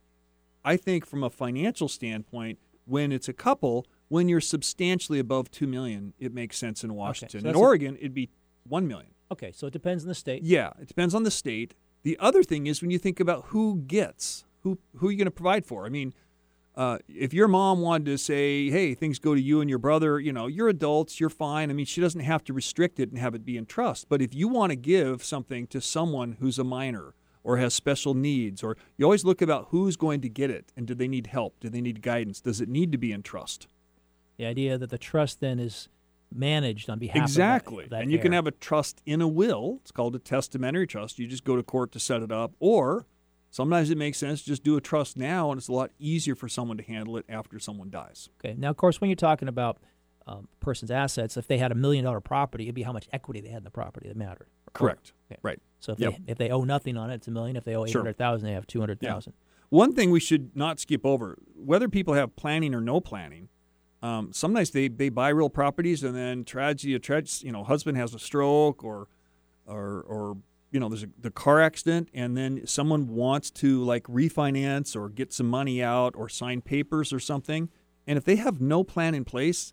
I think from a financial standpoint, when it's a couple, when you're substantially above two million, it makes sense in Washington. in that's a- Oregon, it'd be one million. Okay, so it depends on the state. Yeah, it depends on the state. The other thing is when you think about who gets, who who are you going to provide for? I mean, uh, if your mom wanted to say, "Hey, things go to you and your brother," you know, you're adults, you're fine. I mean, she doesn't have to restrict it and have it be in trust. But if you want to give something to someone who's a minor or has special needs, or you always look about who's going to get it and do they need help? Do they need guidance? Does it need to be in trust? The idea that the trust then is managed on behalf exactly of that, that and you can have a trust in a will it's called a testamentary trust you just go to court to set it up or Sometimes it makes sense to just do a trust now, and it's a lot easier for someone to handle it after someone dies. Okay. Now, of course, when you're talking about um, person's assets, if they had a million dollar property, it'd be how much equity they had in the property that mattered. Correct. Okay. Right. So if Yep. they if they owe nothing on it, it's a million. If they owe eight Sure. hundred thousand, they have two hundred thousand. One thing we should not skip over, whether people have planning or no planning, um, sometimes they, they buy real properties and then tragedy, a tragedy, you know, husband has a stroke or, or, or you know, there's a, the car accident and then someone wants to like refinance or get some money out or sign papers or something. And if they have no plan in place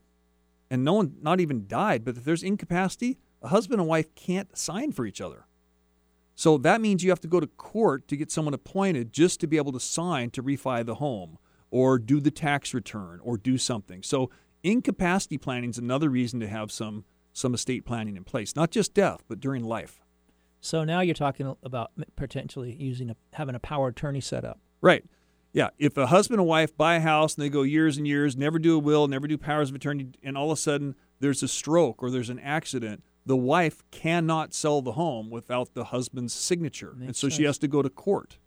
and no one not even died, but if there's incapacity, a husband and wife can't sign for each other. So that means you have to go to court to get someone appointed just to be able to sign to refi the home or do the tax return or do something. So incapacity planning is another reason to have some some estate planning in place, not just death, but during life. So now you're talking about potentially using a having a power of attorney set up. Right. Yeah. If a husband and wife buy a house and they go years and years, never do a will, never do powers of attorney, and all of a sudden there's a stroke or there's an accident, the wife cannot sell the home without the husband's signature. and Makes so she has to go to court.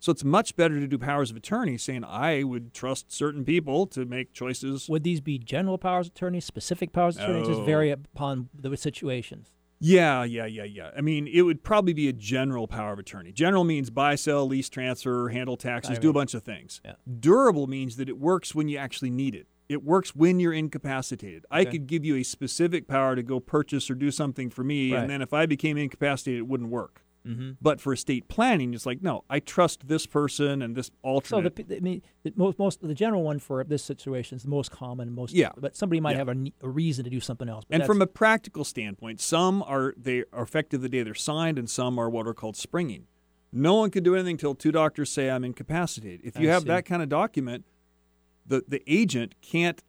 So it's much better to do powers of attorney saying, I would trust certain people to make choices. Would these be general powers of attorney, specific powers of attorney, just vary upon the situations? Yeah, yeah, yeah, yeah. I mean, it would probably be a general power of attorney. General means buy, sell, lease, transfer, handle taxes, do a bunch of things. Yeah. Durable means that it works when you actually need it. It works when you're incapacitated. I could give you a specific power to go purchase or do something for me, Right. and then if I became incapacitated, it wouldn't work. Mm-hmm. But for estate planning, it's like, no, I trust this person and this So alternate. the, I mean, the most, most the general one for this situation is the most common, and most Yeah. But somebody might Yeah. have a, a reason to do something else. But and from a practical standpoint, some are they are effective the day they're signed, and some are what are called springing. No one can do anything until two doctors say I'm incapacitated. If you I have see. that kind of document, the the agent can't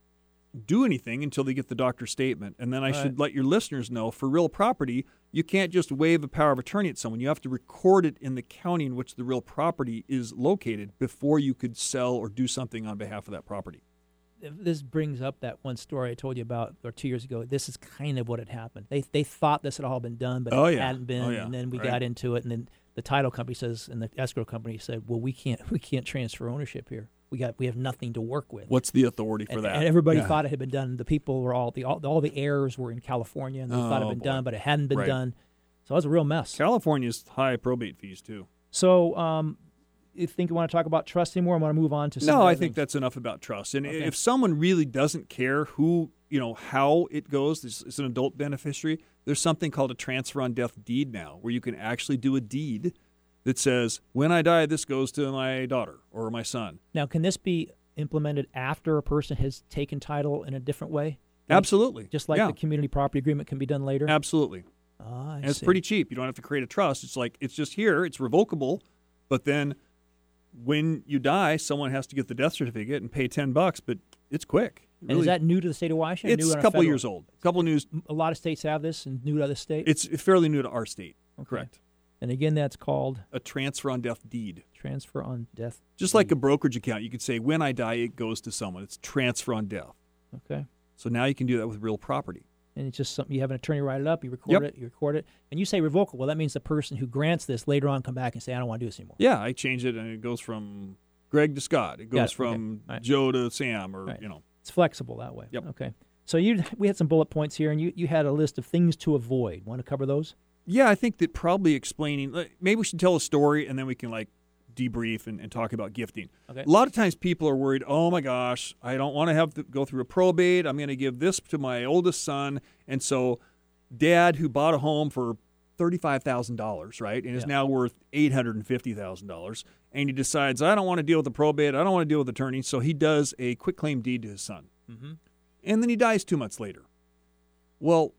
do anything until they get the doctor's statement. And then I Right. should let your listeners know for real property, you can't just waive a power of attorney at someone. You have to record it in the county in which the real property is located before you could sell or do something on behalf of that property. this brings up that one story I told you about or two years ago. This is kind of what had happened. They they thought this had all been done, but Oh, it yeah. hadn't been. Oh, yeah. And then we Right. got into it, and then the title company says, and the escrow company said, "Well, we can't (laughs) we can't transfer ownership here. We got we have nothing to work with." What's the authority for and, that? and everybody Yeah. thought it had been done. The people were all the all, all the errors were in California, and they thought it Oh, had been boy. done, but it hadn't been Right. done. So it was a real mess. California's high probate fees too. So, um, you think you want to talk about trust anymore? I want to move on to some No, other I think things? that's enough about trust. And Okay. if someone really doesn't care who, you know, how it goes, it's, it's an adult beneficiary. There's something called a transfer on death deed now, where you can actually do a deed that says, when I die, this goes to my daughter or my son. Now, can this be implemented after a person has taken title in a different way? Absolutely. Just like Yeah. the community property agreement can be done later. Absolutely. Ah, I And it's see. pretty cheap. You don't have to create a trust. It's like it's just here. It's revocable, but then when you die, someone has to get the death certificate and pay ten bucks. But it's quick. It And really- is that new to the state of Washington? It's a couple years old. A couple news. A lot of states have this, and new to other states. It's fairly new to our state. Okay. Correct. And again, that's called A transfer on death deed. transfer on death. Just like a brokerage account, you could say, when I die, it goes to someone. It's transfer on death. Okay. So now you can do that with real property. And it's just something you have an attorney write it up, you record Yep. it, you record it, and you say revocable. Well, that means the person who grants this later on come back and say, I don't want to do this anymore. Yeah, I change it and it goes from Greg to Scott. It goes it. Okay. from Joe to Sam or, Right. you know. It's flexible that way. Yep. Okay. So you we had some bullet points here, and you, you had a list of things to avoid. Want to cover those? Yeah, I think that probably explaining, like, maybe we should tell a story and then we can like debrief and, and talk about gifting. Okay. A lot of times people are worried, oh my gosh, I don't want to have to go through a probate. I'm going to give this to my oldest son. And so dad who bought a home for $35,000, right, and is now worth $850,000, and he decides, I don't want to deal with the probate. I don't want to deal with attorneys. So he does a quick claim deed to his son. Mm-hmm. And then he dies two months later. Well,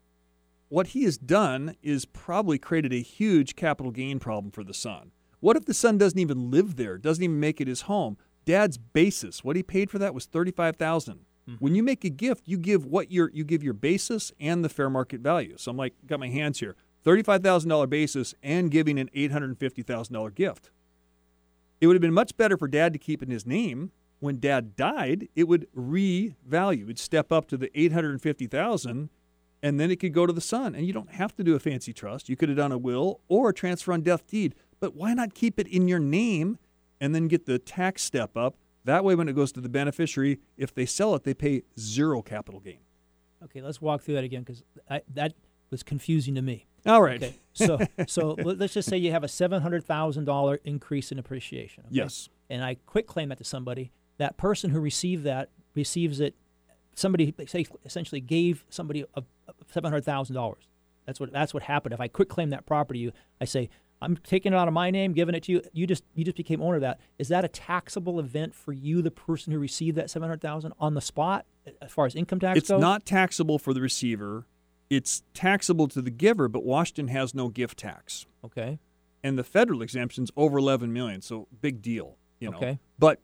what he has done is probably created a huge capital gain problem for the son. What if the son doesn't even live there, doesn't even make it his home? Dad's basis, what he paid for that was thirty-five mm-hmm. When you make a gift, you give what your you give your basis and the fair market value. So I'm like, got my hands here, thirty-five thousand dollar basis and giving an eight hundred fifty thousand dollar gift. It would have been much better for dad to keep in his name. When dad died, it would revalue. It'd step up to the 850,000 and then it could go to the son. And you don't have to do a fancy trust. You could have done a will or a transfer on death deed. But why not keep it in your name and then get the tax step up? That way, when it goes to the beneficiary, if they sell it, they pay zero capital gain. Okay, let's walk through that again because that was confusing to me. All right. Okay, so so (laughs) let- let's just say you have a seven hundred thousand dollar increase in appreciation. okay? Yes. And I quit claim that to somebody. That person who received that receives it. Somebody say essentially gave somebody a, seven hundred thousand dollars. That's what that's what happened. If I quit claim that property, you I say I'm taking it out of my name, giving it to you. You just you just became owner of that. Is that a taxable event for you, the person who received that seven hundred thousand on the spot, as far as income tax It's goes? not taxable for the receiver. It's taxable to the giver, but Washington has no gift tax. okay. and the federal exemption's over 11 million so big deal you know Okay. but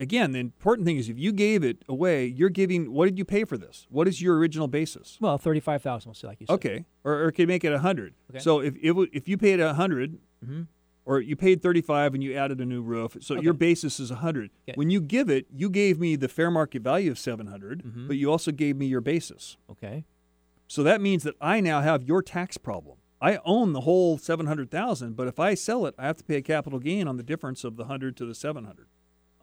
again the important thing is if you gave it away you're giving what did you pay for this what is your original basis Well, thirty-five thousand. Say like you said. okay or, or it could make it a 100 Okay. so if it, if you paid a 100 Mhm. or you paid 35 and you added a new roof so your basis is a 100 Okay. when you give it you gave me the fair market value of 700 Mhm. but you also gave me your basis Okay. so that means that I now have your tax problem. I own the whole 700,000, but if I sell it, I have to pay a capital gain on the difference of the 100 to the 700.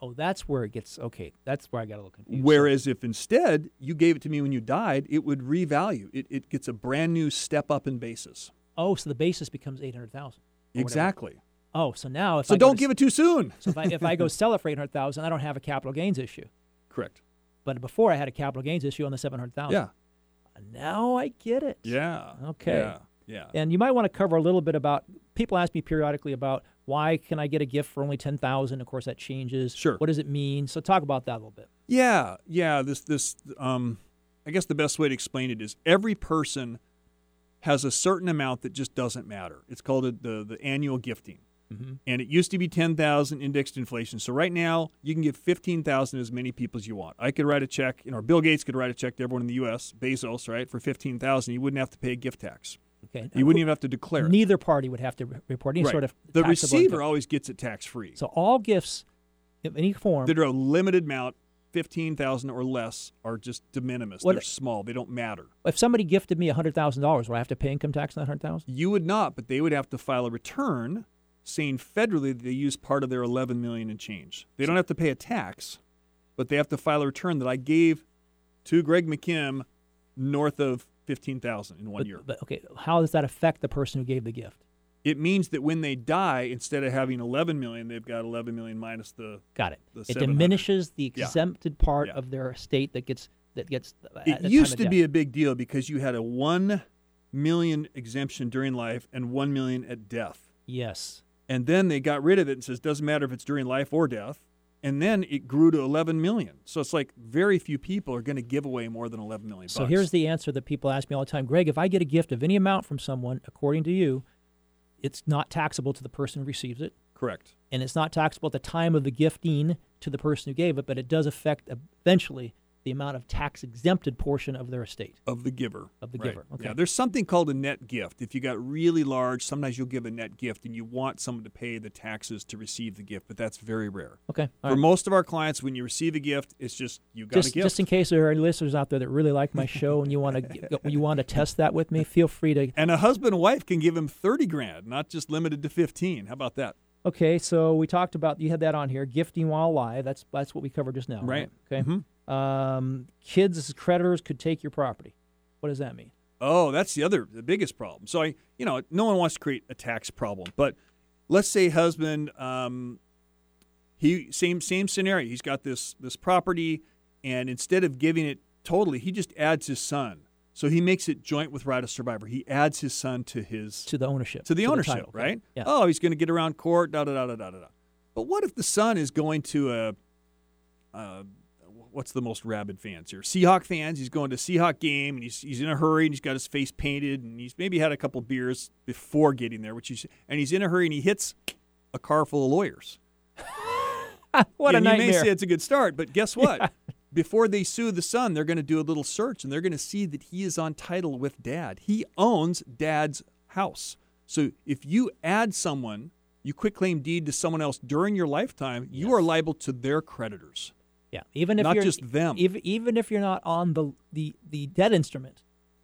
Oh, that's where it gets okay. That's where I got a little confused. Whereas if instead you gave it to me when you died, it would revalue. It, it gets a brand new step up in basis. oh, so the basis becomes eight hundred thousand. Exactly. Oh, so now if So I don't to give it too soon. (laughs) So if I if I go (laughs) sell it for eight hundred thousand, I don't have a capital gains issue. Correct. But before I had a capital gains issue on the seven hundred thousand. Yeah. Now I get it. Yeah. Okay. Yeah. Yeah. And you might want to cover a little bit about. People ask me periodically about why can I get a gift for only ten thousand. Of course, that changes. Sure. What does it mean? So talk about that a little bit. Yeah, yeah. This this um, I guess the best way to explain it is every person has a certain amount that just doesn't matter. It's called a, the the annual gifting, Mm-hmm. and it used to be ten thousand indexed inflation. So right now you can give fifteen thousand as many people as you want. I could write a check, you know, or Bill Gates could write a check to everyone in the U.S. Bezos, right, for fifteen thousand. You wouldn't have to pay a gift tax. Okay. You wouldn't even have to declare it. Neither party would have to report any Right. sort of the receiver income. always gets it tax free. So all gifts of any form. that are a limited amount, fifteen thousand or less, are just de minimis. What- They're small. They don't matter. if somebody gifted me hundred thousand dollars, would I have to pay income tax on that hundred thousand? You would not, but they would have to file a return saying federally that they use part of their 11 million and change. They don't have to pay a tax, but they have to file a return that I gave to Greg McKim north of 15,000 in one But, year. but okay, how does that affect the person who gave the gift? It means that when they die, instead of having 11 million, they've got 11 million minus the. Got it. The it diminishes the Yeah. exempted part Yeah. of their estate that gets that gets. Uh, at It used to be a big deal because you had a 1 million exemption during life and 1 million at death. yes. And then they got rid of it and says doesn't matter if it's during life or death. And then it grew to 11 million. So it's like very few people are going to give away more than 11 million. So bucks. here's the answer that people ask me all the time, Greg. If I get a gift of any amount from someone, according to you, it's not taxable to the person who receives it, correct. and it's not taxable at the time of the gifting to the person who gave it, but it does affect eventually the amount of tax exempted portion of their estate. Of the giver. Of the Right. giver, okay. Yeah, there's something called a net gift. If you got really large, sometimes you'll give a net gift and you want someone to pay the taxes to receive the gift, but that's very rare. Okay. all For right. most of our clients, when you receive a gift, it's just you got just, a gift. just in case there are any listeners out there that really like my show and you want to you want to test that with me, feel free to. and a husband and wife can give him 30 grand, not just limited to 15. How about that? Okay, so we talked about you had that on here, gifting while alive. That's that's what we covered just now. Right. Okay. Mhm. Um, kids as creditors could take your property. What does that mean? Oh, that's the other, the biggest problem. So I, you know, no one wants to create a tax problem, but let's say husband, um, he same same scenario. He's got this this property, and instead of giving it totally, he just adds his son. So he makes it joint with right of survivor. He adds his son to his To the ownership. to the ownership, title, right? Yeah. Oh, he's going to get around court, da da da da da da. But what if the son is going to a, uh, what's the most rabid fans here? Seahawk fans. He's going to Seahawk game, and he's he's in a hurry, and he's got his face painted, and he's maybe had a couple beers before getting there, which he's and he's in a hurry, and he hits a car full of lawyers. (laughs) what a and You may say it's a good start, but guess what? Before they sue the son, they're going to do a little search and they're going to see that he is on title with dad. He owns dad's house. So if you add someone, you quit claim deed to someone else during your lifetime, you are liable to their creditors. Yeah. Even if not you're just them. Even, even if you're not on the the the debt instrument,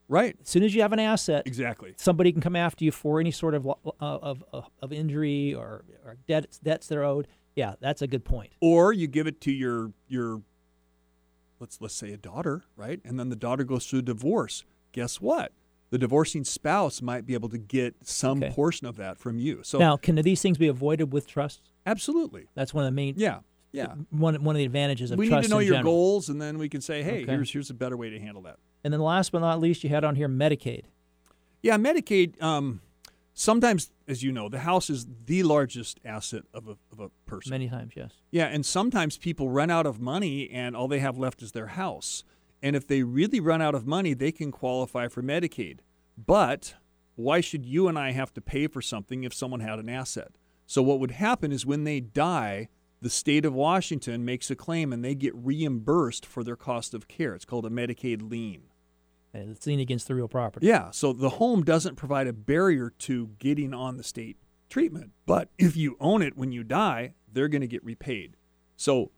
Right. As soon as you have an asset, Exactly. somebody can come after you for any sort of uh, of of, of injury or, or debts debts they're owed. Yeah, that's a good point. Or you give it to your your let's let's say a daughter, right? And then the daughter goes through a divorce. Guess what? The divorcing spouse might be able to get some Okay. portion of that from you. So now, can these things be avoided with trust? absolutely. That's one of the main. Yeah. Yeah. One one of the advantages of We need to know your general. goals and then we can say, hey, Okay. here's here's a better way to handle that. And then last but not least, you had on here Medicaid. Yeah, Medicaid. Um, sometimes, as you know, the house is the largest asset of a of a person. Many times, yes. Yeah, and sometimes people run out of money and all they have left is their house. And if they really run out of money, they can qualify for Medicaid. But why should you and I have to pay for something if someone had an asset? So what would happen is when they die, the state of Washington makes a claim and they get reimbursed for their cost of care. It's called a Medicaid lien. And it's leaning against the real property. Yeah, so the home doesn't provide a barrier to getting on the state treatment. But if you own it when you die, they're going to get repaid. So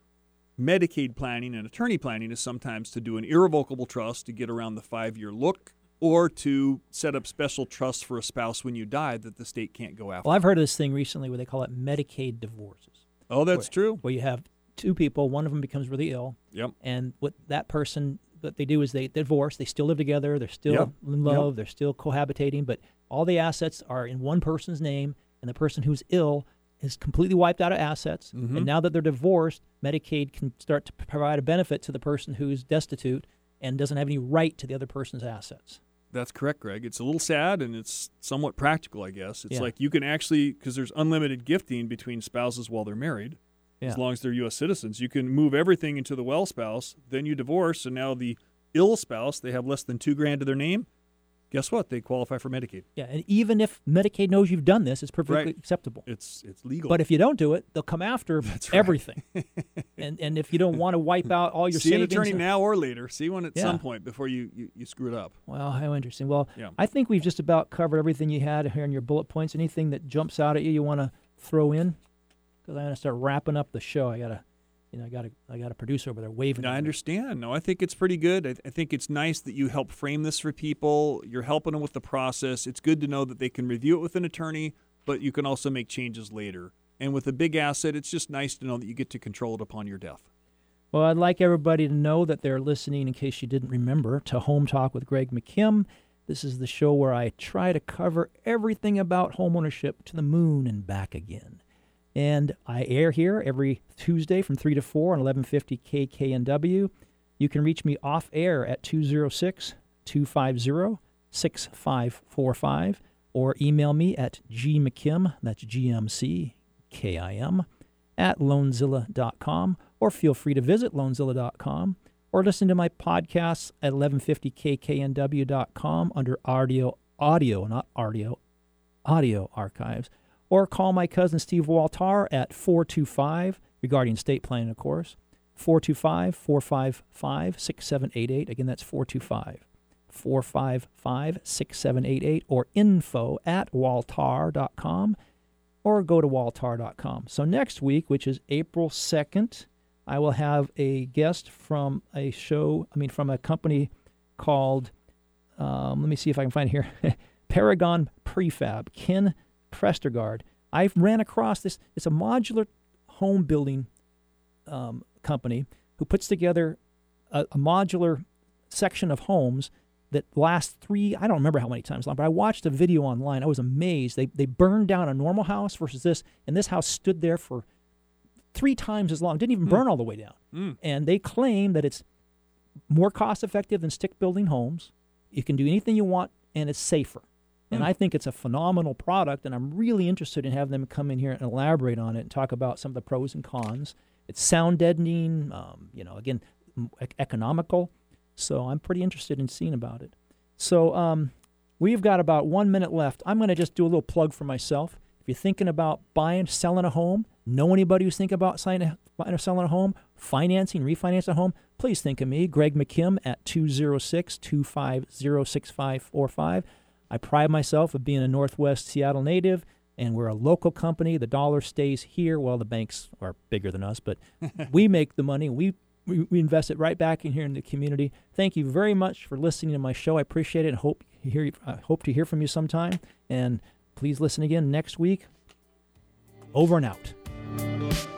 Medicaid planning and attorney planning is sometimes to do an irrevocable trust to get around the five year look or to set up special trusts for a spouse when you die that the state can't go after. Well, I've heard of this thing recently where they call it Medicaid divorces. Oh, that's where, true. Where you have two people, one of them becomes really ill, Yep. and what that person what they do is they divorce. They still live together. They're still Yep. in Yep. love. They're still cohabitating, but all the assets are in one person's name, and the person who's ill is completely wiped out of assets. Mhm. And now that they're divorced, Medicaid can start to provide a benefit to the person who's destitute and doesn't have any right to the other person's assets. That's correct, Greg. It's a little sad and it's somewhat practical, I guess. It's Yeah. like you can actually, because there's unlimited gifting between spouses while they're married, as long as they're U.S. citizens. You can move everything into the well spouse, then you divorce, and now the ill spouse, they have less than two grand to their name. Guess what? They qualify for Medicaid. Yeah, and even if Medicaid knows you've done this, it's perfectly Right. acceptable. It's it's legal. But if you don't do it, they'll come after (laughs) That's right. everything. (laughs) and and if you don't want to wipe out all your see an savings, attorney now or later. See one at Yeah. some point before you, you, you screw it up. Well, how interesting. Well, Yeah. I think we've just about covered everything you had here in your bullet points. Anything that jumps out at you, you want to throw in? Because I'm gonna start wrapping up the show. I gotta, you know, I gotta, I got a producer over there waving. I understand. No, I think it's pretty good. I, I think it's nice that you help frame this for people. You're helping them with the process. It's good to know that they can review it with an attorney, but you can also make changes later. And with a big asset, it's just nice to know that you get to control it upon your death. Well, I'd like everybody to know that they're listening, in case you didn't remember, to Home Talk with Greg McKim. This is the show where I try to cover everything about homeownership to the moon and back again. And I air here every Tuesday from 3 to 4 on 1150 KKNW. You can reach me off air at 206 250 6545 or email me at gmckim, that's G M C K I M, at loanzilla.com or feel free to visit loanzilla.com or listen to my podcasts at 1150kknw.com under audio audio not audio audio archives or call my cousin Steve Waltar at 425 regarding state planning of course 425-455-6788 again that's 425 455-6788 or info at waltar.com or go to waltar.com. So next week, which is April 2nd, I will have a guest from a show, I mean, from a company called, um, let me see if I can find it here, (laughs) Paragon Prefab, Ken Prestergaard. I ran across this, it's a modular home building um, company who puts together a, a modular section of homes that last three i don't remember how many times long but i watched a video online. I was amazed. They, they burned down a normal house versus this and this house stood there for three times as long. Didn't even burn all the way down. Mm. and they claim that it's more cost effective than stick building homes. You can do anything you want and it's safer and i think it's a phenomenal product and i'm really interested in having them come in here and elaborate on it and talk about some of the pros and cons it's sound deadening um, you know again ec- economical so I'm pretty interested in seeing about it. So um, we've got about one minute left. I'm going to just do a little plug for myself. If you're thinking about buying, selling a home, know anybody who's thinking about signing, a- buying or selling a home, financing, refinancing a home, please think of me, Greg McKim at 206 250 6545. I pride myself of being a Northwest Seattle native, and we're a local company. The dollar stays here. Well, the banks are bigger than us, but (laughs) we make the money. We we, we invest it right back in here in the community. Thank you very much for listening to my show. I appreciate it. and hope hear I hope to hear from you sometime. And please listen again next week. Over and out.